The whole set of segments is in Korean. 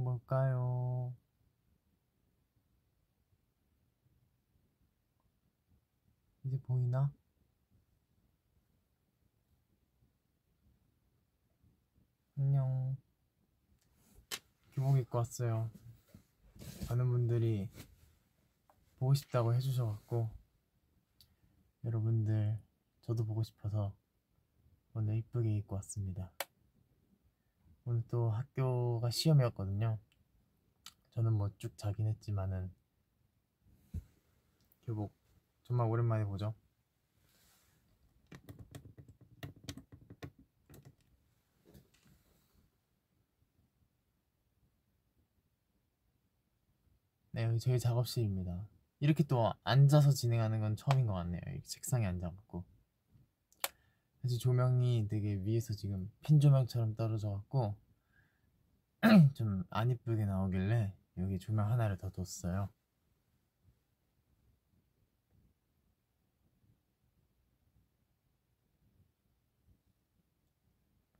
뭘까요? 이제 보이나? 안녕. 교복 입고 왔어요. 많은 분들이 보고 싶다고 해주셔갖고 여러분들 저도 보고 싶어서 오늘 이쁘게 입고 왔습니다. 오늘 또 학교가 시험이었거든요. 저는 뭐 쭉 자긴 했지만은 교복 정말 오랜만에 보죠. 네, 여기 저희 작업실입니다. 이렇게 또 앉아서 진행하는 건 처음인 것 같네요. 이렇게 책상에 앉아갖고. 사실 조명이 되게 위에서 지금 핀 조명처럼 떨어져 갖고 좀 안 이쁘게 나오길래 여기 조명 하나를 더 뒀어요.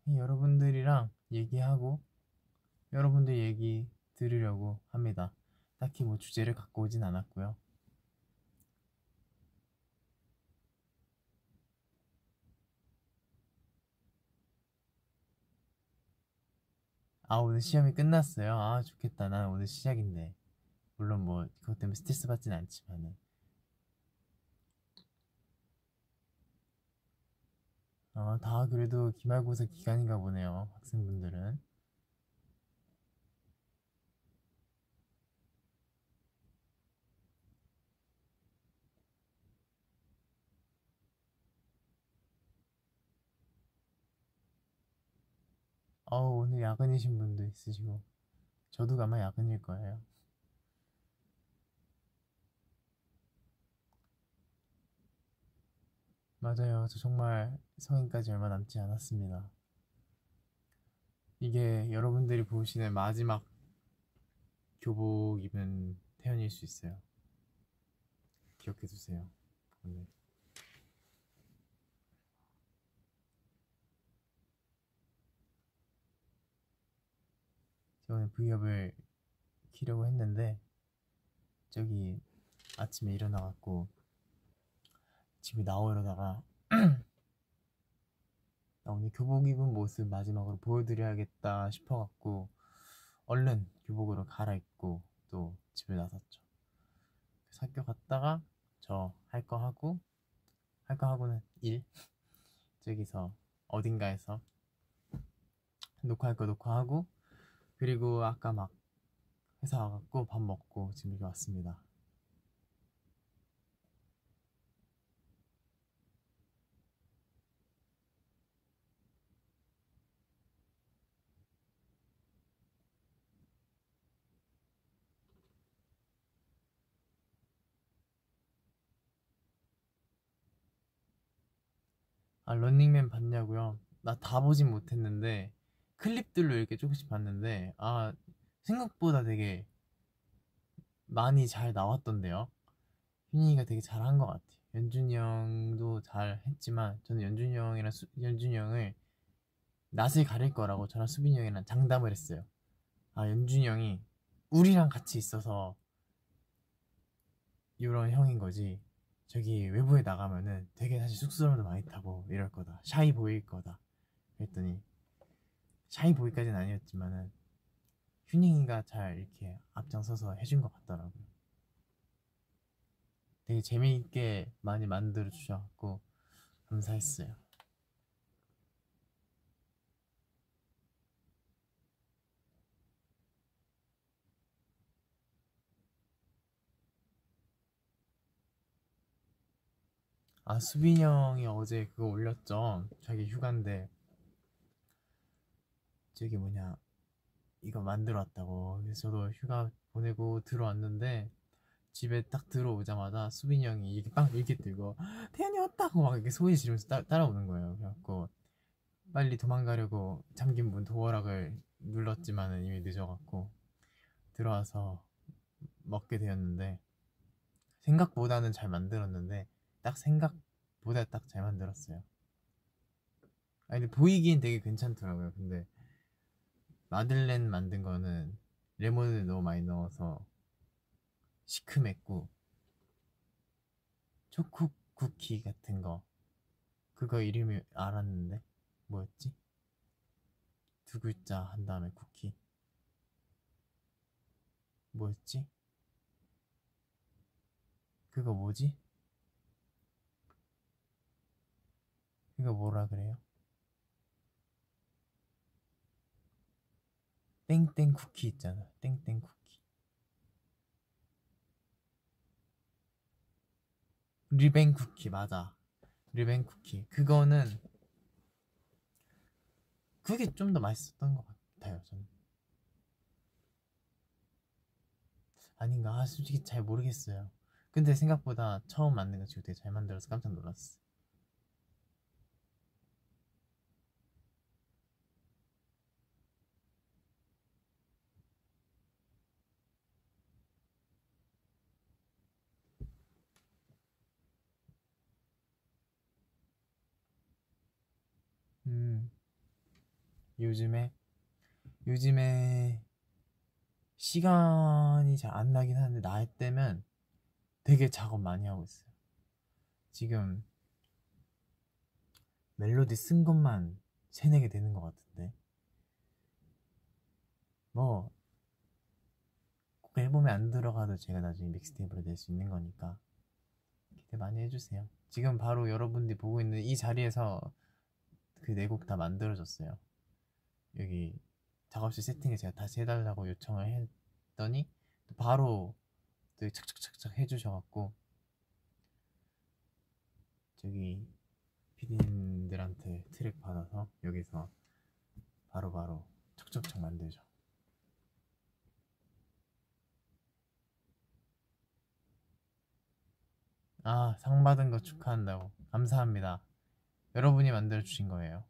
여러분들이랑 얘기하고 여러분들 얘기 들으려고 합니다. 딱히 뭐 주제를 갖고 오진 않았고요. 아 오늘 시험이 끝났어요. 아 좋겠다. 난 오늘 시작인데. 물론 뭐 그것 때문에 스트레스 받진 않지만은. 아, 다 그래도 기말고사 기간인가 보네요. 학생분들은. 어, 오늘 야근이신 분도 있으시고, 저도 아마 야근일 거예요. 맞아요. 저 정말 성인까지 얼마 남지 않았습니다. 이게 여러분들이 보시는 마지막 교복 입은 태연일 수 있어요. 기억해 두세요. 오늘. 오늘 V앱을 키려고 했는데 저기 아침에 일어나갖고 집에 나오려다가 나 오늘 교복 입은 모습 마지막으로 보여드려야겠다 싶어갖고 얼른 교복으로 갈아입고 또 집에 나섰죠. 그래서 학교 갔다가 저 할 거 하고 할 거 하고는 일 저기서 어딘가에서 녹화할 거 녹화하고 그리고 아까 막 회사 와갖고 밥 먹고 지금 여기 왔습니다. 아, 런닝맨 봤냐고요? 나 다 보진 못했는데 클립들로 이렇게 조금씩 봤는데 아, 생각보다 되게 많이 잘 나왔던데요. 휴닝이가 되게 잘한 것 같아요. 연준이 형도 잘 했지만 저는 연준이 형이랑 수, 연준이 형을 낯을 가릴 거라고 저랑 수빈이 형이랑 장담을 했어요. 아, 연준이 형이 우리랑 같이 있어서 이런 형인 거지. 저기 외부에 나가면은 되게 사실 쑥스러움도 많이 타고 이럴 거다. 샤이 보일 거다. 그랬더니 샤이 보이까지는 아니었지만은 휴닝이가 잘 이렇게 앞장서서 해준 것 같더라고요. 되게 재미있게 많이 만들어 주셔갖고 감사했어요. 아, 수빈이 형이 어제 그거 올렸죠. 자기 휴가인데 저기 뭐냐 이거 만들어 왔다고. 그래서 저도 휴가 보내고 들어왔는데 집에 딱 들어오자마자 수빈이 형이 이렇게 빵 이렇게 들고 태연이 왔다고 막 이렇게 소리 지르면서 따, 따라오는 거예요. 그래갖고 빨리 도망가려고 잠긴 문 도어락을 눌렀지만은 이미 늦어갖고 들어와서 먹게 되었는데 생각보다는 잘 만들었는데 딱 생각보다 딱 잘 만들었어요. 아니 근데 보이기엔 되게 괜찮더라고요. 근데 마들렌 만든 거는 레몬을 너무 많이 넣어서 시큼했고 초코 쿠키 같은 거 그거 이름이 알았는데 뭐였지? 두 글자 한 다음에 쿠키 뭐였지? 그거 뭐지? 그거 뭐라 그래요? 땡땡 쿠키 있잖아. 땡땡 쿠키. 리뱅 쿠키 맞아. 리뱅 쿠키. 그거는 그게 좀 더 맛있었던 것 같아요. 저는. 아닌가? 아, 솔직히 잘 모르겠어요. 근데 생각보다 처음 만든 거 지금 되게 잘 만들어서 깜짝 놀랐어. 음, 요즘에, 요즘에 시간이 잘 안 나긴 하는데, 나 때면 되게 작업 많이 하고 있어요. 지금 멜로디 쓴 것만 세네 개 되는 것 같은데. 뭐, 꼭 앨범에 안 들어가도 제가 나중에 믹스테이프로 낼 수 있는 거니까 기대 많이 해주세요. 지금 바로 여러분들이 보고 있는 이 자리에서 그 네 곡 다 만들어졌어요. 여기 작업실 세팅을 제가 다시 해달라고 요청을 했더니 바로 또 착착착착 해주셔갖고 저기 피디님들한테 트랙 받아서 여기서 바로바로 척척척 만들죠. 아, 상 받은 거 축하한다고. 감사합니다. 여러분이 만들어 주신 거예요.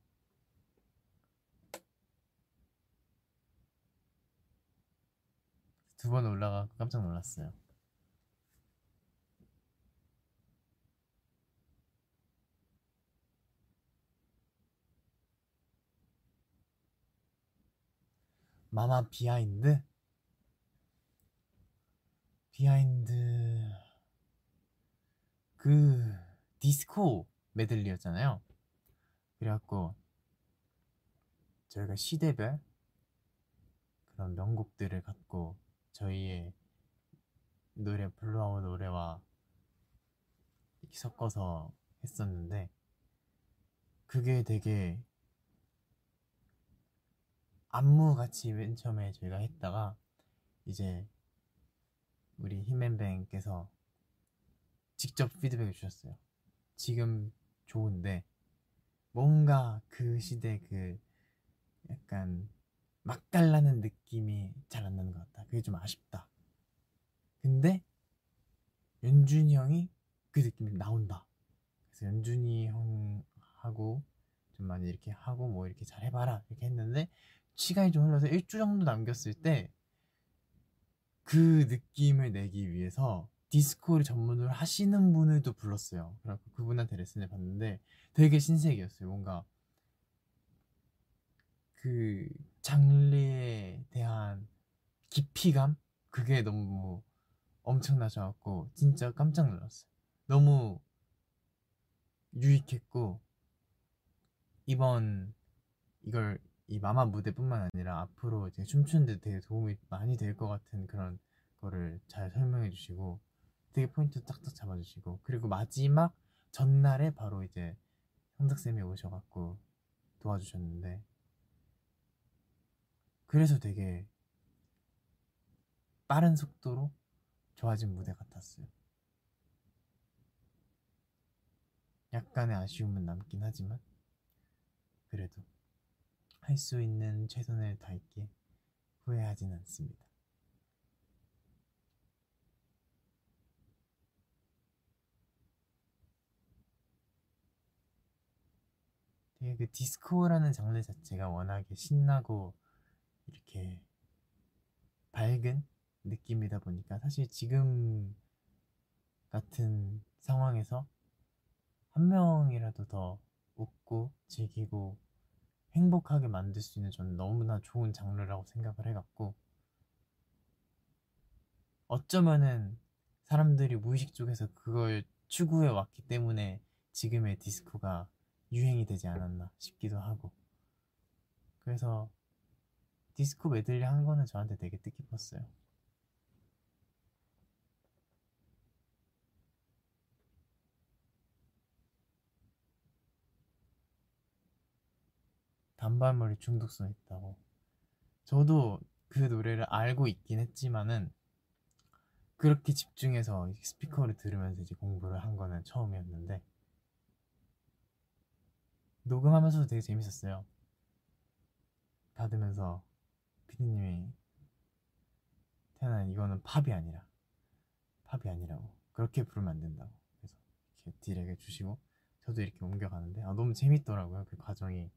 두 번 올라가 깜짝 놀랐어요. MAMA behind? behind 그 디스코 메들리였잖아요. 그래갖고 저희가 시대별 그런 명곡들을 갖고 저희의 노래 Blue Hour 노래와 이렇게 섞어서 했었는데 그게 되게 안무 같이 맨 처음에 저희가 했다가 이제 우리 히맨뱅께서 직접 피드백을 주셨어요. 지금 좋은데 뭔가 그 시대 그 약간 맛깔나는 느낌이 잘 안 나는 것 같다. 그게 좀 아쉽다. 근데 연준이 형이 그 느낌이 나온다. 그래서 연준이 형하고 좀 많이 이렇게 하고 뭐 이렇게 잘 해봐라 이렇게 했는데 시간이 좀 흘러서 일주 정도 남겼을 때 그 느낌을 내기 위해서 디스코를 전문으로 하시는 분을 또 불렀어요. 그래서 그분한테 레슨을 받는데 되게 신세계였어요. 뭔가 그 장르에 대한 깊이감 그게 너무 엄청나셔갖고 진짜 깜짝 놀랐어요. 너무 유익했고 이번 이걸 이 마마 무대뿐만 아니라 앞으로 이제 춤추는데 되게 도움이 많이 될 것 같은 그런 거를 잘 설명해 주시고 되게 포인트 딱딱 잡아주시고 그리고 마지막 전날에 바로 이제 형덕쌤이 오셔갖고 도와주셨는데 그래서 되게 빠른 속도로 좋아진 무대 같았어요. 약간의 아쉬움은 남긴 하지만 그래도 할 수 있는 최선을 다했기에 후회하진 않습니다. 되게 그 디스코라는 장르 자체가 워낙에 신나고 이렇게 밝은 느낌이다 보니까 사실 지금 같은 상황에서 한 명이라도 더 웃고 즐기고 행복하게 만들 수 있는 저는 너무나 좋은 장르라고 생각을 해갖고 어쩌면은 사람들이 무의식 쪽에서 그걸 추구해 왔기 때문에 지금의 디스코가 유행이 되지 않았나 싶기도 하고 그래서 디스코 메들리 한 거는 저한테 되게 뜻깊었어요. 단발머리 중독성 있다고. 저도 그 노래를 알고 있긴 했지만은 그렇게 집중해서 스피커를 들으면서 이제 공부를 한 거는 처음이었는데 녹음하면서도 되게 재밌었어요. 받으면서 피디님이 태연아 이거는 팝이 아니라 팝이 아니라고. 그렇게 부르면 안 된다고. 그래서 이렇게 디렉을 주시고 저도 이렇게 옮겨가는데 아, 너무 재밌더라고요 그 과정이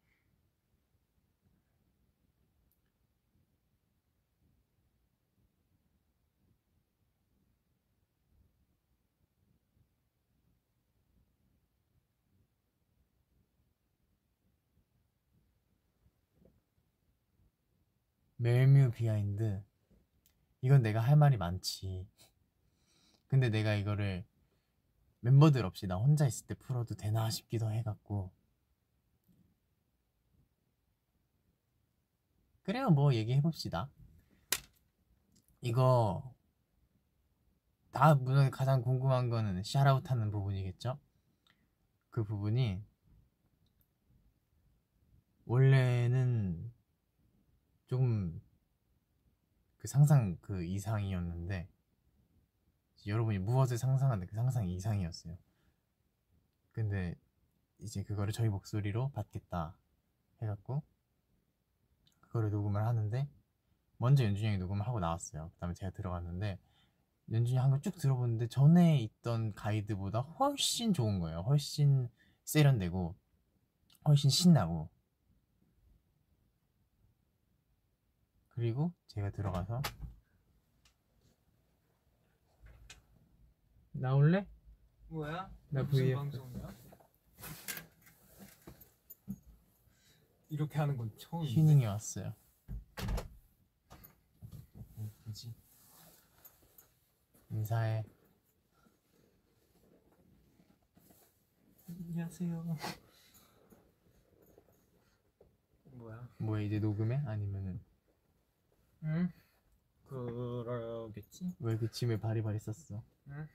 멜뮤 behind 이건 내가 할 말이 많지. 근데 내가 이거를 멤버들 없이 나 혼자 있을 때 풀어도 되나 싶기도 해갖고. 그래요 뭐 얘기해봅시다. 이거 다 물론 가장 궁금한 거는 샤라웃 하는 부분이겠죠? 그 부분이 원래는 조금 그 상상 그 이상이었는데 여러분이 무엇을 상상하는 그 상상 이상이었어요. 근데 이제 그거를 저희 목소리로 받겠다 해갖고 그거를 녹음을 하는데 먼저 연준이 형이 녹음을 하고 나왔어요. 그다음에 제가 들어갔는데 연준이 한 걸 쭉 들어보는데 전에 있던 가이드보다 훨씬 좋은 거예요. 훨씬 세련되고 훨씬 신나고 그리고 제가 들어가서 나올래? 뭐야? 나 무슨 VF. 방송이야? 이렇게 하는 건 처음인데 휴닝이 왔어요. 어, 뭐지? 인사해. 안녕하세요 뭐야? 뭐야 이제 녹음해? 아니면은 응? 그러겠지? 왜 그 짐을 바리바리 썼어? 응?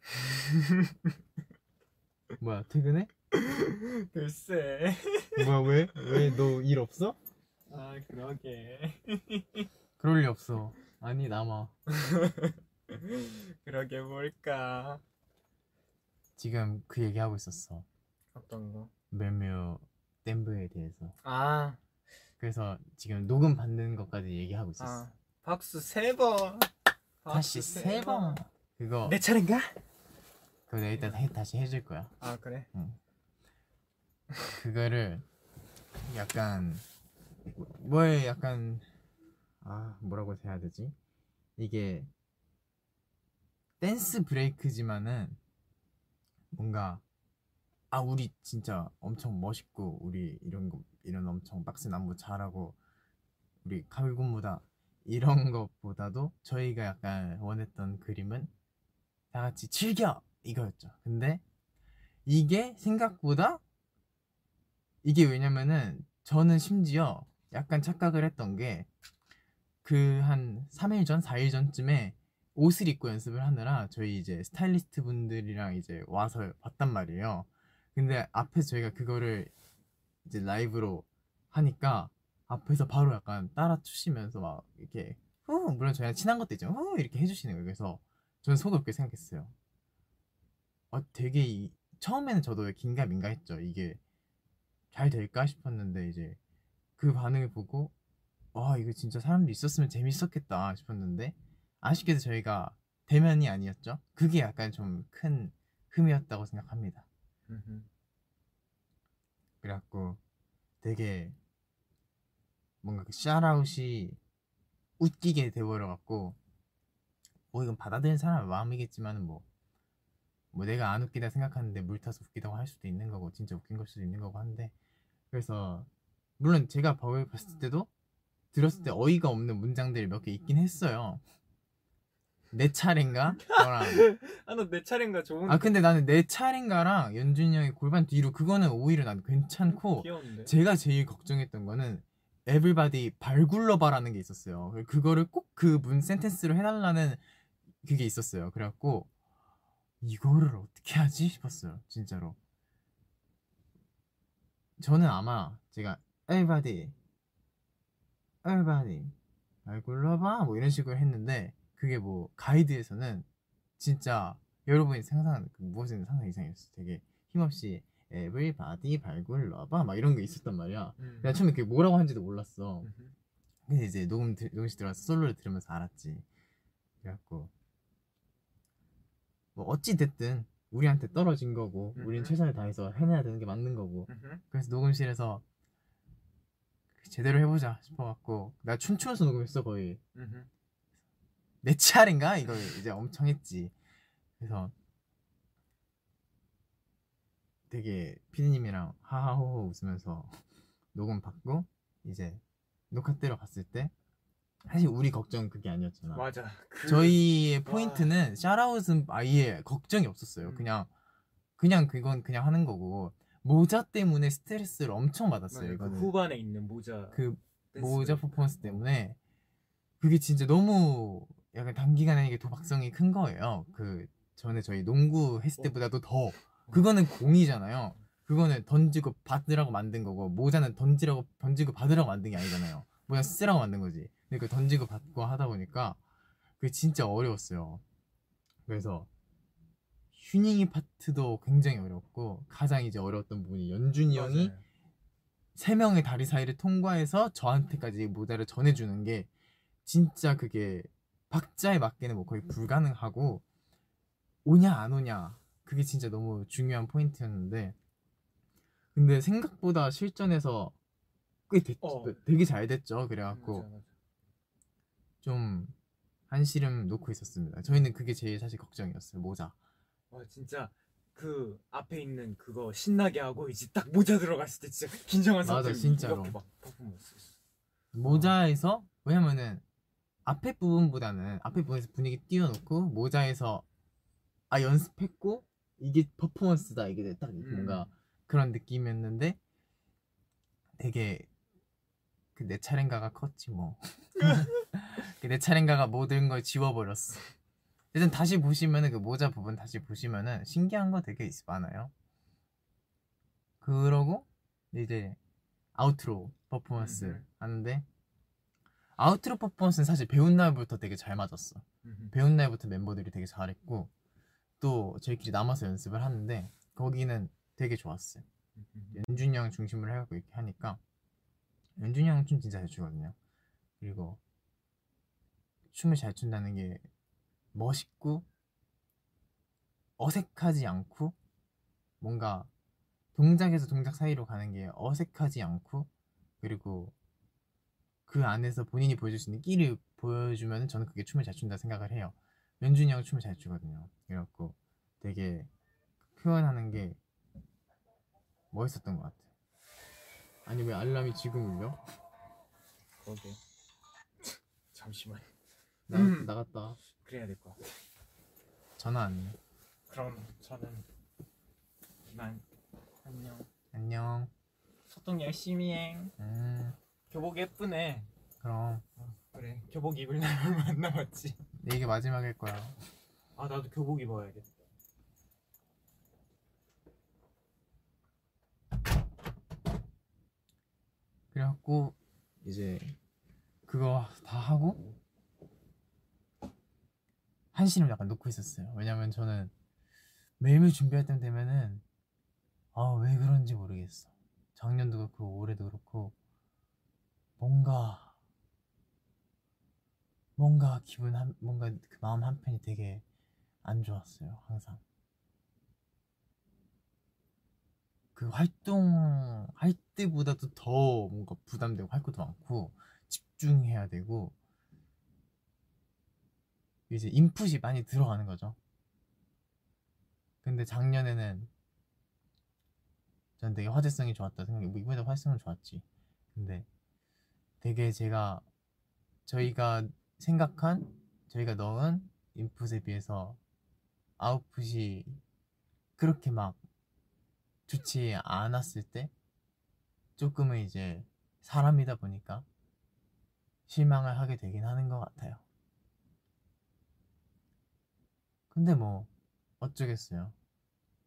뭐야 퇴근해? 글쎄 뭐야 왜? 왜 너 일 없어? 아 그러게 그럴 리 없어. 아니 남아. 그러게 뭘까 지금 그 얘기 하고 있었어. 어떤 거? 멜뮤 댐브에 대해서. 아, 그래서 지금 녹음 받는 것까지 얘기하고 있었어. 아 박수 세 번 다시 세 번. 그거 내 차례인가? 그거 내가 이따 해, 다시 해줄 거야. 아 그래? 그거를 약간 뭘 약간 아 뭐라고 해야 되지? 이게 댄스 브레이크지만은 뭔가 아 우리 진짜 엄청 멋있고 우리 이런 거 이런 엄청 빡센 안무 잘하고 우리 가을군무다 이런 것보다도 저희가 약간 원했던 그림은 다 같이 즐겨 이거였죠. 근데 이게 생각보다 이게 왜냐면은 저는 심지어 약간 착각을 했던 게 그 한 3일 전, 4일 전쯤에 옷을 입고 연습을 하느라 저희 이제 스타일리스트 분들이랑 이제 와서 봤단 말이에요. 근데 앞에서 저희가 그거를 이제 라이브로 하니까 앞에서 바로 약간 따라 추시면서 막 이렇게 후 물론 저희랑 친한 것도 있지만 후 이렇게 해주시는 거예요. 그래서 저는 속으로 생각했어요. 어 되게 이, 처음에는 저도 긴가민가했죠. 이게 잘 될까 싶었는데 이제 그 반응을 보고 와 이거 진짜 사람들이 있었으면 재밌었겠다 싶었는데 아쉽게도 저희가 대면이 아니었죠. 그게 약간 좀 큰 흠이었다고 생각합니다. 그래갖고 되게 뭔가 그 샤라웃이 웃기게 돼버려갖고 뭐 이건 받아들이는 사람의 마음이겠지만은 뭐, 뭐 내가 안 웃기다 생각하는데 물 타서 웃기다고 할 수도 있는 거고 진짜 웃긴 걸 수도 있는 거고 한데 그래서 물론 제가 버을 봤을 때도 들었을 때 어이가 없는 문장들이 몇 개 있긴 했어요. 내 차례인가? 그거랑 아너 내 차례인가 좋은데 아 근데 나는 내 차례인가랑 연준이 형이 골반 뒤로 그거는 오히려 난 괜찮고 귀여운데 제가 제일 걱정했던 거는 everybody 발 굴러봐라는 게 있었어요. 그거를 꼭 그 문 센텐스로 해달라는 그게 있었어요. 그래갖고 이거를 어떻게 하지 싶었어요. 진짜로. 저는 아마 제가 everybody, everybody 발 굴러봐 뭐 이런 식으로 했는데 그게 뭐 가이드에서는 진짜 여러분이 상상하는 그 무엇이든 상상 이상이었어. 되게 힘없이 everybody 발 굴러봐 막 이런 게 있었단 말이야. 음. 내가 처음에 그게 뭐라고 하는지도 몰랐어. 음흠. 근데 이제 녹음 들- 녹음실 들어가서 솔로를 들으면서 알았지. 그래갖고 뭐 어찌 됐든 우리한테 떨어진 거고 우린 음흠. 최선을 다해서 해내야 되는 게 맞는 거고. 그래서 녹음실에서 제대로 해보자 싶어갖고 나 춤추면서 녹음했어 거의 내 차례인가 이거 이제 엄청 했지. 그래서 되게 피디님이랑 하하호호 웃으면서 녹음 받고 이제 녹화 때려 갔을 때 사실 우리 걱정 은 그게 아니었잖아. 맞아 그... 저희의 와. 포인트는 샤라웃은 아예 걱정이 없었어요. 음. 그냥 그냥 그건 그냥 하는 거고 모자 때문에 스트레스를 엄청 받았어요. 맞아, 그 이거는 후반에 있는 모자 그. 모자 퍼포먼스 때문에 그게 진짜 너무 약간 단기간에 이게 도박성이 큰 거예요. 그 전에 저희 농구 했을 어. 때보다도 더 그거는 공이잖아요. 그거는 던지고 받으라고 만든 거고 모자는 던지라고 던지고 받으라고 만든 게 아니잖아요. 모자 쓰라고 만든 거지. 근데 그 던지고 받고 하다 보니까 그게 진짜 어려웠어요. 그래서 휴닝이 파트도 굉장히 어렵고 가장 이제 어려웠던 부분이 연준이 형이 맞아요. 세 명의 다리 사이를 통과해서 저한테까지 모자를 전해주는 게 진짜 그게 박자에 맞게는 뭐 거의 불가능하고 오냐 안 오냐 그게 진짜 너무 중요한 포인트였는데 근데 생각보다 실전에서 꽤 됐, 어. 되게 잘 됐죠 그래갖고 맞아, 맞아. 좀 한시름 놓고 있었습니다 저희는 그게 제일 사실 걱정이었어요 모자 와 진짜 그 앞에 있는 그거 신나게 하고 이제 딱 모자 들어갔을 때 진짜 긴장한 맞아, 상태로 진짜로. 모자에서 왜냐면은 앞에 부분보다는 앞에 부분에서 분위기 띄워놓고 모자에서 아 연습했고 이게 퍼포먼스다 이게 딱 음. 뭔가 그런 느낌이었는데 되게 그 내 차례인가가 컸지 뭐. 그 내 차례인가가 모든 걸 지워버렸어. 일단 다시 보시면은 그 모자 부분 다시 보시면은 신기한 거 되게 있- 많아요. 그러고 이제 아우트로 퍼포먼스 음. 하는데 아우트로 퍼포먼스는 사실 배운 날부터 되게 잘 맞았어. 배운 날부터 멤버들이 되게 잘했고 또 저희끼리 남아서 연습을 하는데 거기는 되게 좋았어요. 연준이 형 중심으로 해갖고 이렇게 하니까 연준이 형은 춤 진짜 잘 추거든요. 그리고 춤을 잘 춘다는 게 멋있고 어색하지 않고 뭔가 동작에서 동작 사이로 가는 게 어색하지 않고 그리고 그 안에서 본인이 보여줄 수 있는 끼를 보여주면 저는 그게 춤을 잘 춘다 생각을 해요. 연준이 형은 춤을 잘 추거든요. 그래갖고 되게 표현하는 게 멋있었던 것 같아요. 아니 왜 알람이 지금 울려? 그러게 잠시만 나, 음. 나갔다. 그래야 될 것 같아 전화 왔네. 그럼 저는 이만 안녕 안녕. 소통 열심히 해 음 교복 예쁘네 그럼 그래 교복 입을 날 얼마 안 남았지 이게 마지막일 거야. 아 나도 교복 입어야겠다 그래갖고 이제 그거 다 하고 한시름 약간 놓고 있었어요. 왜냐면 저는 매일매일 준비할 때 되면은 아 왜 그런지 모르겠어. 작년도 그렇고 올해도 그렇고 뭔가 뭔가 기분 한 뭔가 그 마음 한편이 되게 안 좋았어요. 항상 그 활동 할 때보다도 더 뭔가 부담되고 할 것도 많고 집중해야 되고 이제 인풋이 많이 들어가는 거죠. 근데 작년에는 전 되게 화제성이 좋았다 생각해. 뭐 이번에도 화제성은 좋았지. 근데 되게 제가 저희가 생각한 저희가 넣은 인풋에 비해서 아웃풋이 그렇게 막 좋지 않았을 때 조금은 이제 사람이다 보니까 실망을 하게 되긴 하는 것 같아요. 근데 뭐 어쩌겠어요.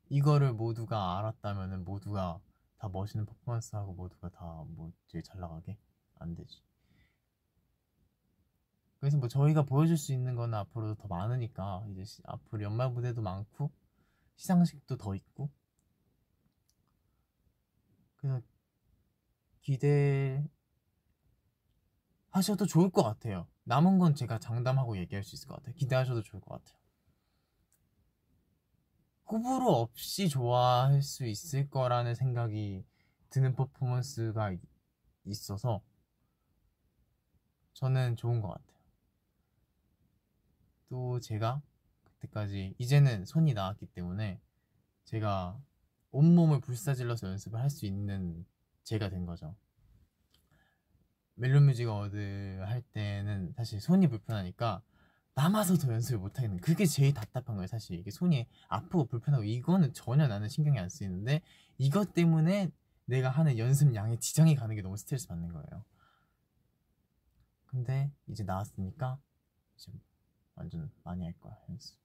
이거를 모두가 알았다면은 모두가 다 멋있는 퍼포먼스 하고 모두가 다 뭐 제일 잘 나가게 안 되지. 그래서 뭐 저희가 보여줄 수 있는 거는 앞으로도 더 많으니까 이제 시- 앞으로 연말 무대도 많고 시상식도 더 있고 그래서 기대 하셔도 좋을 것 같아요. 남은 건 제가 장담하고 얘기할 수 있을 것 같아요. 기대하셔도 좋을 것 같아요. 호불호 없이 좋아할 수 있을 거라는 생각이 드는 퍼포먼스가 이- 있어서 저는 좋은 것 같아요. 또 제가 그때까지 이제는 손이 나았기 때문에 제가 온몸을 불사질러서 연습을 할 수 있는 제가 된 거죠. 멜론 뮤직 어워드 할 때는 사실 손이 불편하니까 남아서 더 연습을 못 하겠는 그게 제일 답답한 거예요 사실 이게 손이 아프고 불편하고 이거는 전혀 나는 신경이 안 쓰이는데 이것 때문에 내가 하는 연습 양에 지장이 가는 게 너무 스트레스 받는 거예요 근데 이제 나왔으니까 이제 완전 많이 할 거야 연습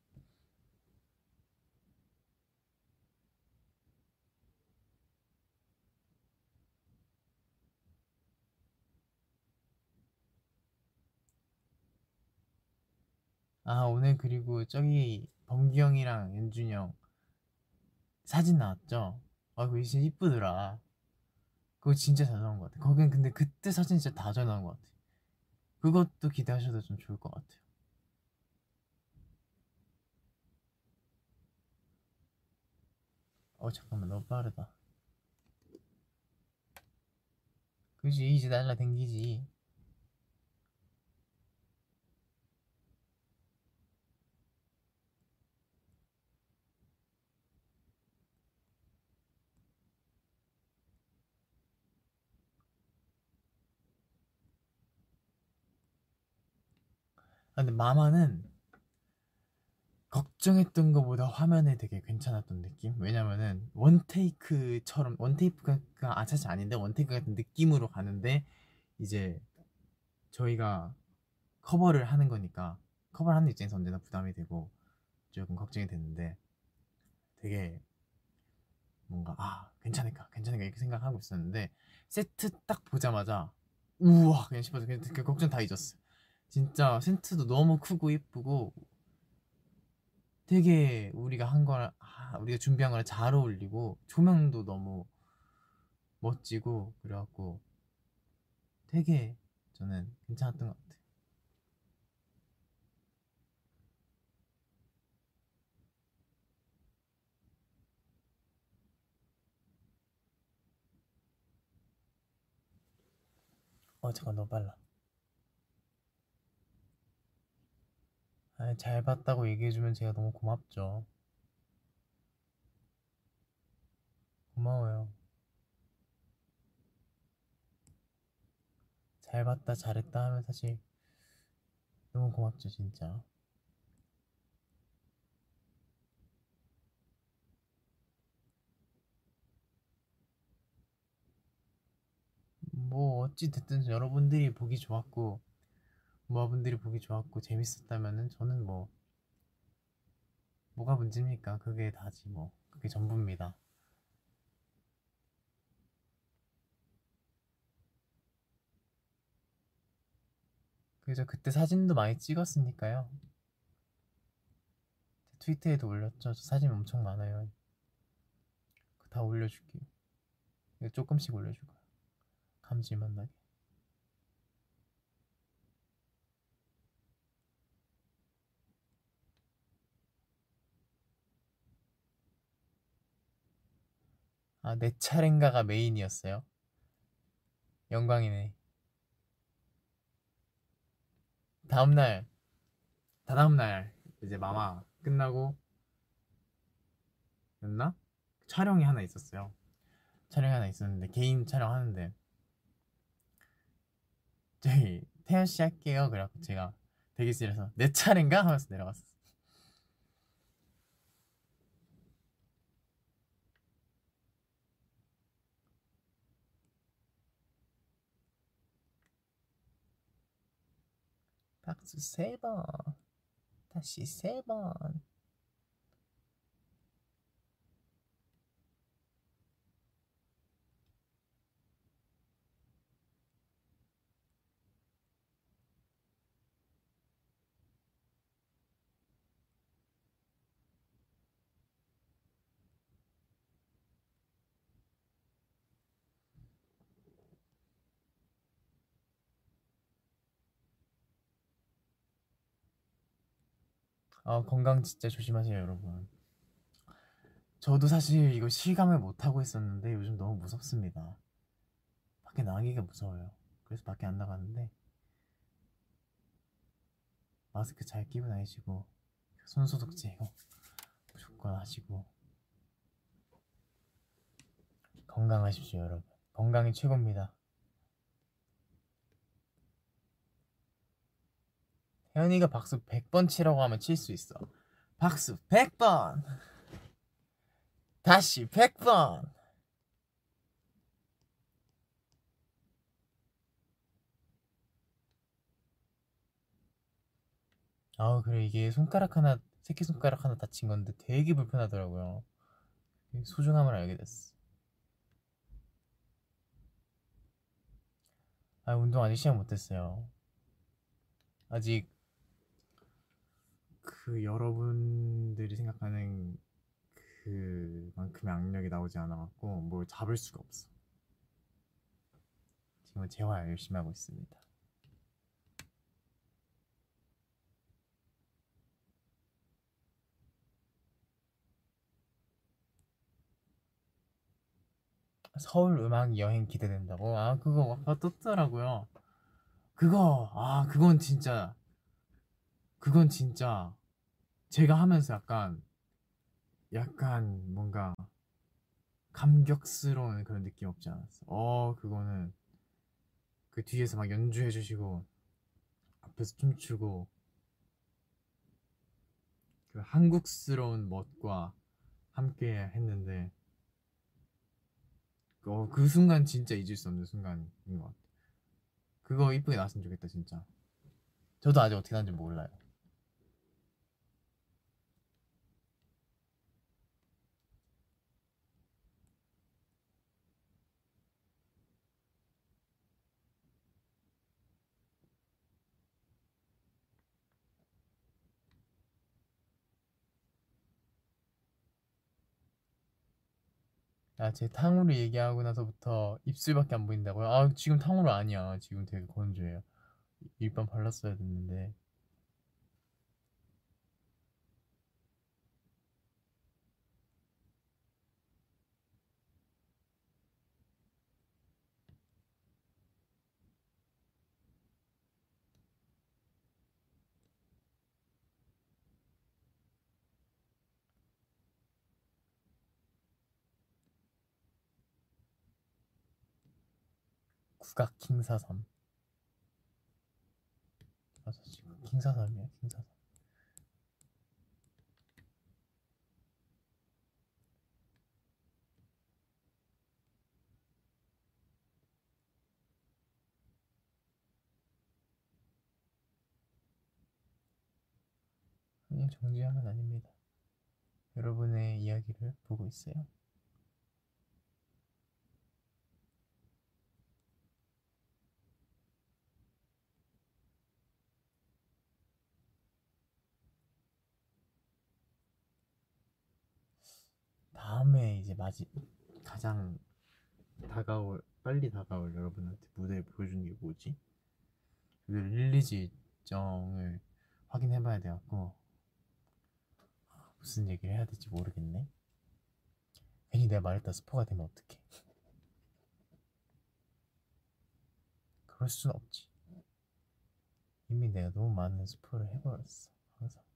아 오늘 그리고 저기 범기 형이랑 연준이 형 사진 나왔죠? 아 그거 진짜 이쁘더라. 그거 진짜 잘 나온 것 같아. 거긴 근데 그때 사진 진짜 다 잘 나온 것 같아 그것도 기대하셔도 좀 좋을 것 같아요. 어 잠깐만. 너무 빠르다. 그지? 이제 날라 댕기지 근데 마마는 걱정했던 것보다 화면에 되게 괜찮았던 느낌? 왜냐면은 원테이크처럼 원테이크가 아 사실 아닌데 원테이크 같은 느낌으로 가는데 이제 저희가 커버를 하는 거니까 커버를 하는 입장에서 언제나 부담이 되고 조금 걱정이 됐는데 되게 뭔가 아 괜찮을까 괜찮을까 이렇게 생각하고 있었는데 세트 딱 보자마자 우와 그냥 싶어서 그냥 그 걱정 다 잊었어 진짜 센트도 너무 크고 예쁘고 되게 우리가 한 거랑 아, 우리가 준비한 거랑 잘 어울리고 조명도 너무 멋지고 그래갖고 되게 저는 괜찮았던 것 같아요. 어 잠깐 너무 빨라. 아, 잘 봤다고 얘기해주면 제가 너무 고맙죠. 고마워요. 잘 봤다, 잘했다 하면 사실 너무 고맙죠, 진짜. 뭐, 어찌 됐든 여러분들이 보기 좋았고, 모아분들이 보기 좋았고, 재밌었다면은 저는 뭐, 뭐가 문제입니까? 그게 다지, 뭐. 그게 전부입니다. 그래서 그때 사진도 많이 찍었으니까요. 트위터에도 올렸죠. 저 사진 엄청 많아요. 다 올려줄게요. 조금씩 올려줄 거야. 감질만 나게. 아, 내 차례인가가 메인이었어요. 영광이네. 다음날, 다다음날, 이제 마마 끝나고, 였나? 촬영이 하나 있었어요. 촬영이 하나 있었는데, 개인 촬영하는데, 저기 태연 씨 할게요. 그래갖고 제가 대기실에서 내 차례인가 하면서 내려갔어. 박수 세 번. 다시 세 번. 아, 건강 진짜 조심하세요, 여러분. 저도 사실 이거 실감을 못 하고 있었는데 요즘 너무 무섭습니다. 밖에 나가기가 무서워요. 그래서 밖에 안 나가는데 마스크 잘 끼고 다니시고 손 소독제 이거 무조건 하시고 건강하십시오, 여러분. 건강이 최고입니다. 혜연이가 박수 100번 치라고 하면 칠 수 있어. 박수 100번! 다시 100번! 아 그래 이게 손가락 하나 새끼손가락 하나 다친 건데 되게 불편하더라고요 소중함을 알게 됐어 아 운동 아직 시작 못했어요 아직 그 여러분들이 생각하는 그만큼의 악력이 나오지 않아갖고 뭘 잡을 수가 없어. 지금은 재활 열심히 하고 있습니다. 서울 음악 여행 기대된다고? 아 그거 아까 떴더라고요. 그거 아 그건 진짜 그건 진짜 제가 하면서 약간 약간 뭔가 감격스러운 그런 느낌 없지 않았어. 어 그거는 그 뒤에서 막 연주해 주시고 앞에서 춤추고 그 한국스러운 멋과 함께 했는데 어, 그 순간 진짜 잊을 수 없는 순간인 것 같아. 그거 이쁘게 나왔으면 좋겠다 진짜 저도 아직 어떻게 나는지 몰라요 아, 제 탕후루 얘기하고 나서부터 입술밖에 안 보인다고요? 아, 지금 탕후루 아니야. 지금 되게 건조해요. 입밤 발랐어야 됐는데. 국악 킹사삼. 맞아, 지금 킹사삼이야, 킹사삼. 아니, 정지하면 아닙니다. 여러분의 이야기를 보고 있어요. 다음에 이제 마지 가장 다가올 빨리 다가올 여러분한테 무대를 보여주는 게 뭐지? 그 release 일정을 확인해봐야 돼갖고 무슨 얘기를 해야 될지 모르겠네. 괜히 내가 말했다 스포가 되면 어떡해? 그럴 순 없지. 이미 내가 너무 많은 스포를 해버렸어. 항상.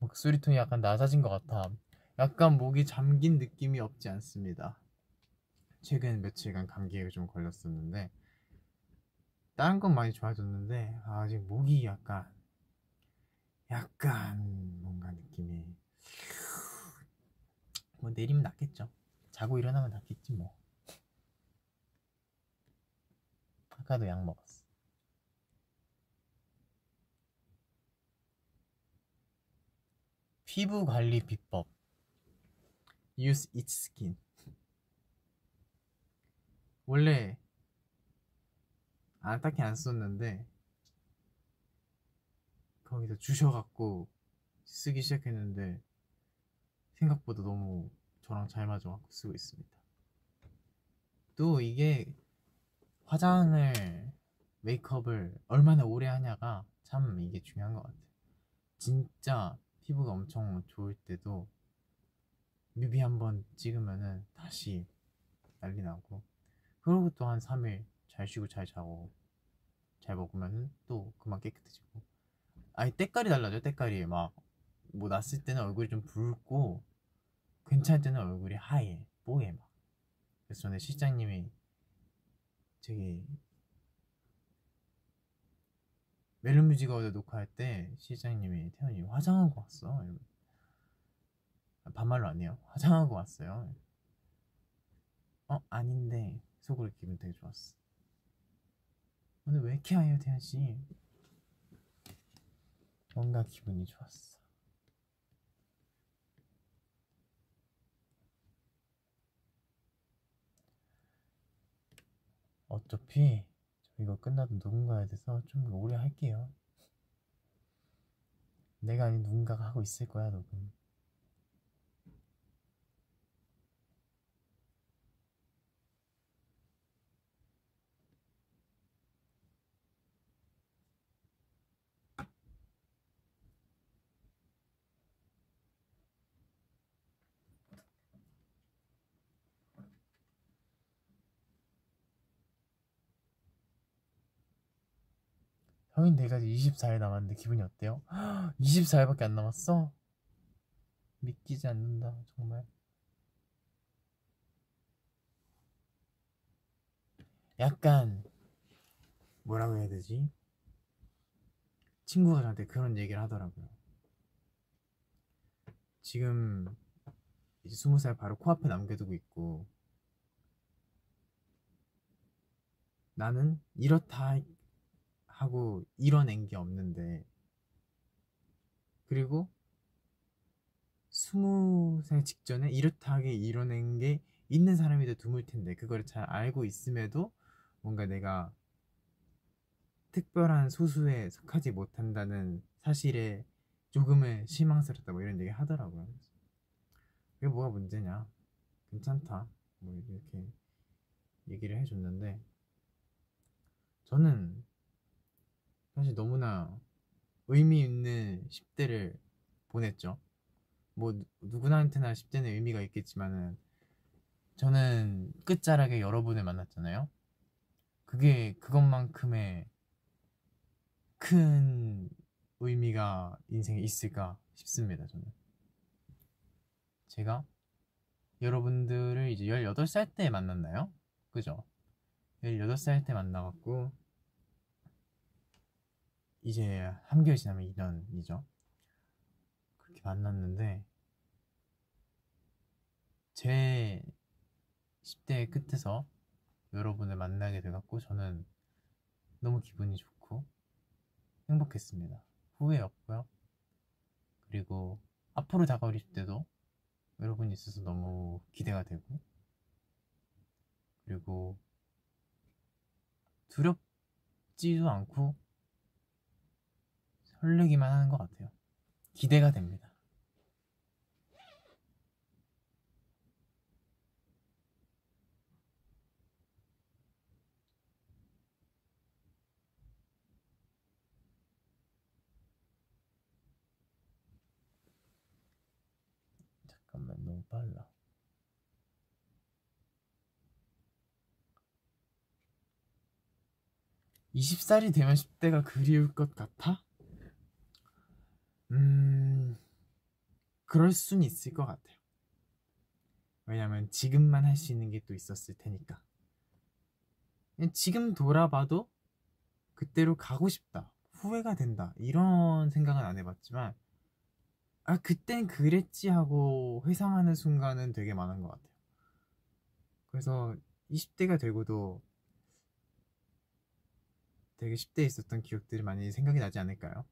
목소리 톤이 약간 낮아진 것 같아. 약간 목이 잠긴 느낌이 없지 않습니다. 최근 며칠간 감기에 좀 걸렸었는데 다른 건 많이 좋아졌는데 아직 목이 약간 약간 뭔가 느낌이 뭐 내리면 낫겠죠. 자고 일어나면 낫겠지 뭐. 아까도 약 먹었어. 피부 관리 비법. Use its skin. 원래 아 딱히 안 썼는데 거기서 주셔갖고 쓰기 시작했는데 생각보다 너무 저랑 잘 맞아갖고 쓰고 있습니다. 또 이게 화장을 메이크업을 얼마나 오래 하냐가 참 이게 중요한 것 같아요. 진짜 피부가 엄청 좋을 때도 뮤비 한번 찍으면은 다시 난리 나고 그러고 또 한 3일 잘 쉬고 잘 자고 잘 먹으면은 또 그만 깨끗해지고. 아니 때깔이 달라져 때깔이. 막 뭐 났을 때는 얼굴이 좀 붉고 괜찮을 때는 얼굴이 하얘 뽀얘 막. 그래서 전에 실장님이 저기 멜론 뮤직 어워드 녹화할 때 실장님이 태현이 화장하고 왔어. 반말로 안 해요. 화장하고 왔어요. 어 아닌데. 속으로 기분 되게 좋았어. 오늘 왜 이렇게 하얘요 태현 씨? 뭔가 기분이 좋았어. 어차피 저 이거 끝나도 가야 돼서 좀 오래 할게요. 내가 아닌 누군가가 하고 있을 거야 녹음. 형인 내가 24일 남았는데 기분이 어때요? 24일밖에 안 남았어? 믿기지 않는다 정말 약간 뭐라고 해야 되지? 친구가 저한테 그런 얘기를 하더라고요 지금 이제 20살 바로 코앞에 남겨두고 있고 나는 이렇다 하고 이뤄낸 게 없는데 그리고 스무 살 직전에 이렇다하게 이뤄낸 게 있는 사람이 더 드물 텐데 그걸 잘 알고 있음에도 뭔가 내가 특별한 소수에 속하지 못한다는 사실에 조금은 실망스럽다 뭐 이런 얘기 하더라고요. 그게 뭐가 문제냐? 괜찮다. 뭐 이렇게 얘기를 해줬는데 저는 사실 너무나 의미 있는 10대를 보냈죠. 뭐 누구나한테나 10대는 의미가 있겠지만은 저는 끝자락에 여러분을 만났잖아요. 그게 그것만큼의 큰 의미가 인생에 있을까 싶습니다. 저는 제가 여러분들을 이제 18살 때 만났나요? 그죠? 18살 때 만나갖고 이제 한 개월 지나면 2년이죠. 그렇게 만났는데 제 10대 끝에서 여러분을 만나게 돼갖고 저는 너무 기분이 좋고 행복했습니다. 후회 없고요. 그리고 앞으로 다가올 20대도 여러분이 있어서 너무 기대가 되고 그리고 두렵지도 않고 설레기만 하는 것 같아요. 기대가 됩니다. 잠깐만 너무 빨라. (20살이) 되면 (10대가) 그리울 것 같아? 음, 그럴 순 있을 것 같아요. 왜냐면 지금만 할 수 있는 게 또 있었을 테니까. 지금 돌아봐도 그때로 가고 싶다. 후회가 된다. 이런 생각은 안 해봤지만, 아, 그땐 그랬지 하고 회상하는 순간은 되게 많은 것 같아요. 그래서 20대가 되고도 되게 10대에 있었던 기억들이 많이 생각이 나지 않을까요?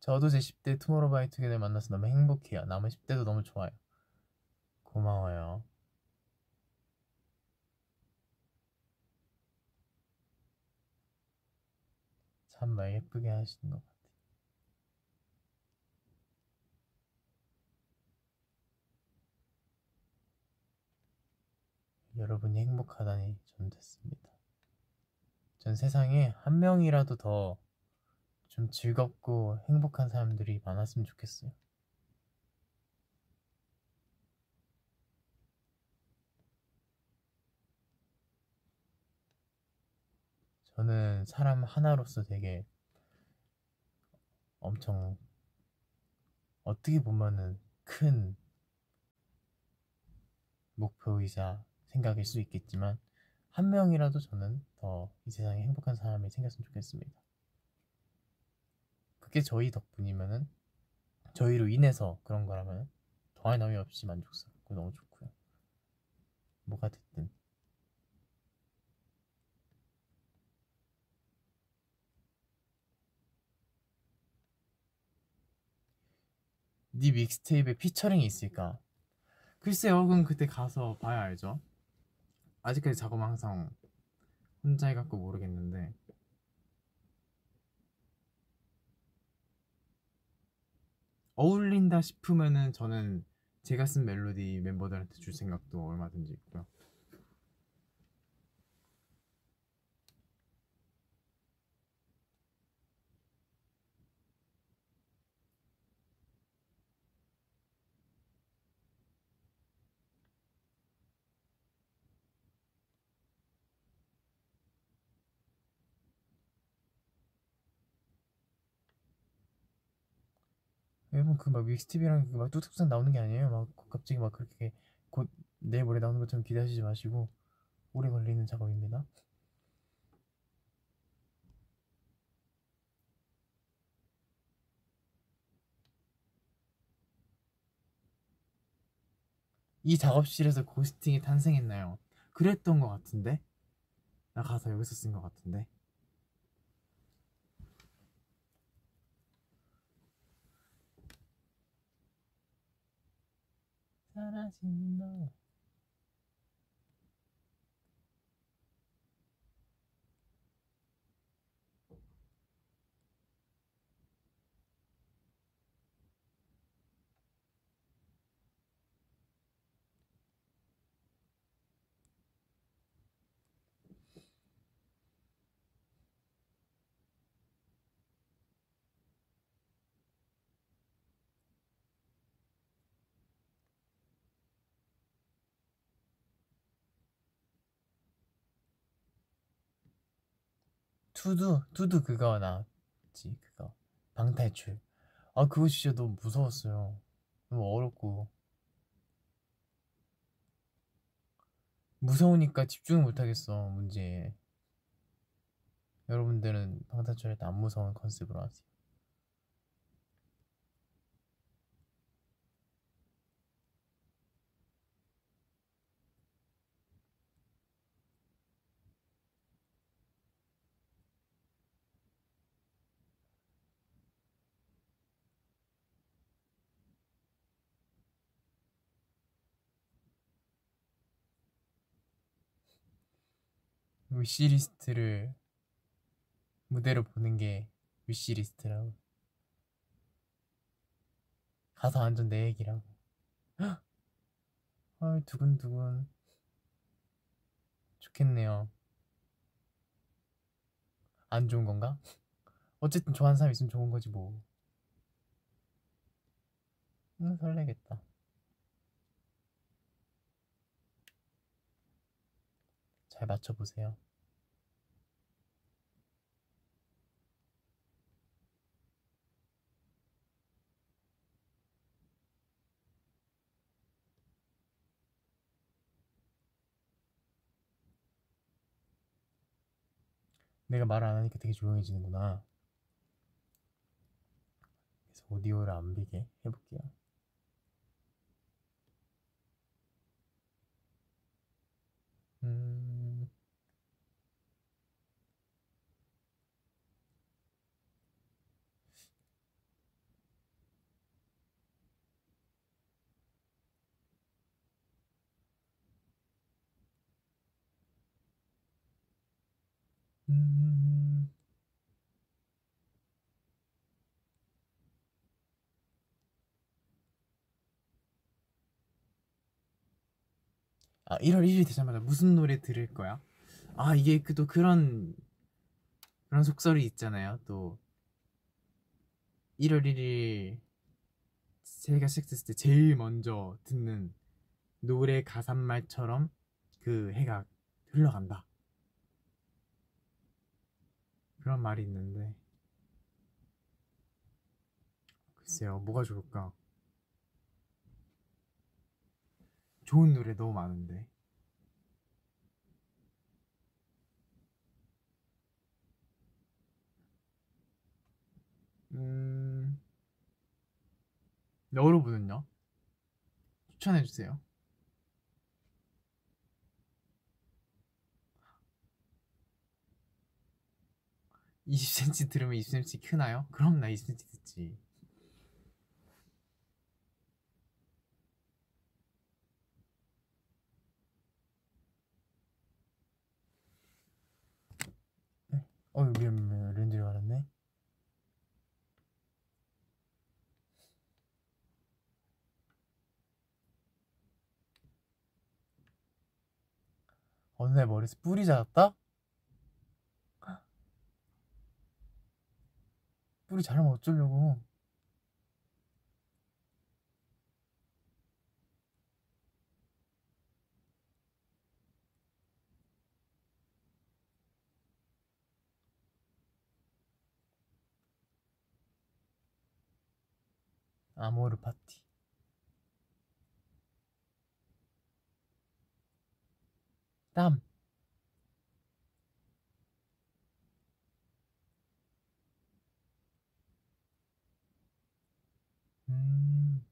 저도 제 10대 투모로우바이투게더 만나서 너무 행복해요. 남은 10대도 너무 좋아요. 고마워요. 참 말 예쁘게 하시는 것 같아요. 여러분이 행복하다니 전 됐습니다. 전 세상에 한 명이라도 더 좀 즐겁고 행복한 사람들이 많았으면 좋겠어요. 저는 사람 하나로서 되게 엄청 어떻게 보면은 큰 목표이자 생각일 수 있겠지만 한 명이라도 저는 더 이 세상에 행복한 사람이 생겼으면 좋겠습니다. 그게 저희 덕분이면은 저희로 인해서 그런 거라면 더할 나위 없이 만족스럽고 너무 좋고요. 뭐가 됐든 네 믹스테이프에 피처링이 있을까? 글쎄요, 그건 그때 가서 봐야 알죠. 아직까지 작업은 항상 혼자 해갖고 모르겠는데 어울린다 싶으면은 저는 제가 쓴 멜로디 멤버들한테 줄 생각도 얼마든지 있고요. 여러분 그막 믹스티비랑 그막 뚝뚝딱 나오는 게 아니에요. 막 갑자기 막 그렇게 곧 내일 모레 나오는 것처럼 기대하시지 마시고 오래 걸리는 작업입니다. 이 작업실에서 고스팅이 탄생했나요? 그랬던 것 같은데 나 가서 여기서 쓴 것 같은데 사라진 너 투두 투두 그거 나지 그거. 방탈출. 아 그거 진짜 너무 무서웠어요. 너무 어렵고. 무서우니까 집중을 못하겠어 문제에. 여러분들은 방탈출할 때 안 무서운 컨셉으로 하세요 위시리스트를 무대로 보는 게 위시리스트라고 가서 완전 내 얘기라고 아 두근두근 좋겠네요 안 좋은 건가? 어쨌든 좋아하는 사람 있으면 좋은 거지 뭐. 음, 설레겠다. 잘 맞춰보세요. 내가 말 안 하니까 되게 조용해지는구나. 그래서 오디오를 안 비게 해볼게요. 음, 아, 1월 1일 되자마자 무슨 노래 들을 거야? 아, 이게 그또 그런 그런 속설이 있잖아요. 또 1월 1일 새해가 시작됐을 때 제일 먼저 듣는 노래 가사말처럼 그 해가 흘러간다. 그런 말이 있는데 글쎄요, 뭐가 좋을까? 좋은 노래 너무 많은데. 음, 여러분은요? 추천해주세요. 20cm 들으면 20cm 크나요? 그럼 나 20cm 듣지. 네. 어, 미안, 미안, 렌즈를 갈았네. 어느 날 머리에서 뿔이 자랐다? 뿔이 자라면 어쩌려고. 아모르 파티. 땀. 음.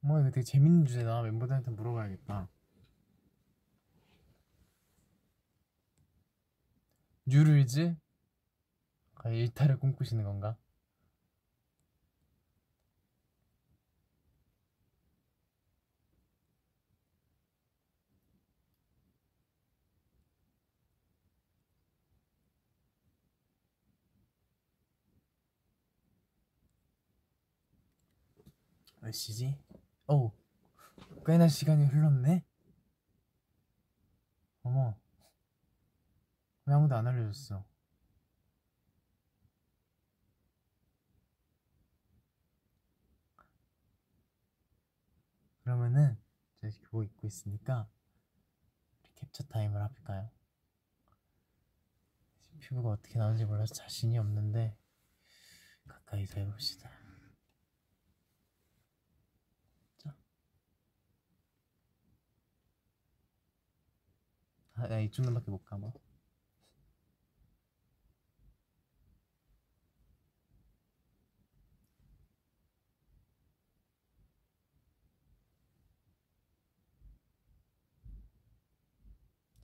뭐 이거 되게 재밌는 주제다. 멤버들한테 물어봐야겠다. 뉴를즈? 아, 일탈을 꿈꾸시는 건가? 몇 시지? 어우, 꽤나 시간이 흘렀네? 어머, 왜 아무도 안 알려줬어? 그러면은 제가 교복 입고 있으니까 캡처 타임을 할까요? 피부가 어떻게 나오는지 몰라서 자신이 없는데 가까이서 해봅시다. 자. 아, 야, 이쪽 눈밖에 못 감아.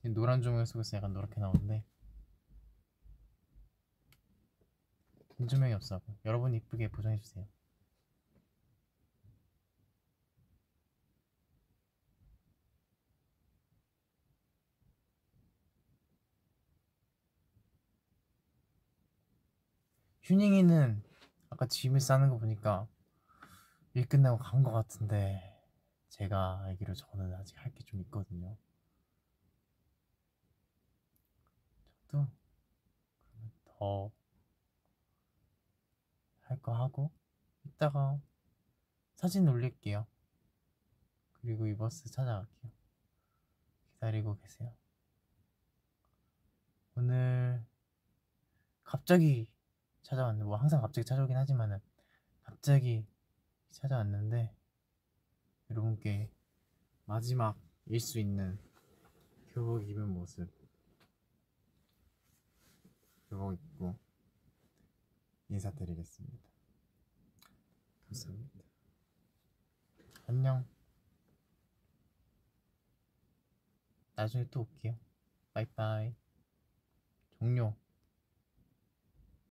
이 노란 조명을 쓰고 있어 약간 노랗게 나오는데. 흰 조명이 없어 여러분 이쁘게 보정해주세요. 휴닝이는 아까 짐을 싸는 거 보니까 일 끝나고 간 거 같은데 제가 알기로 저는 아직 할 게 좀 있거든요 또 그러면 더 할 거 하고 이따가 사진 올릴게요. 그리고 이 버스 찾아갈게요. 기다리고 계세요. 오늘 갑자기 찾아왔는데 뭐 항상 갑자기 찾아오긴 하지만은 갑자기 찾아왔는데 여러분께 마지막 일 수 있는 교복 입은 모습 교복 입고 인사드리겠습니다. 감사합니다. 안녕. 나중에 또 올게요. 바이바이. 종료.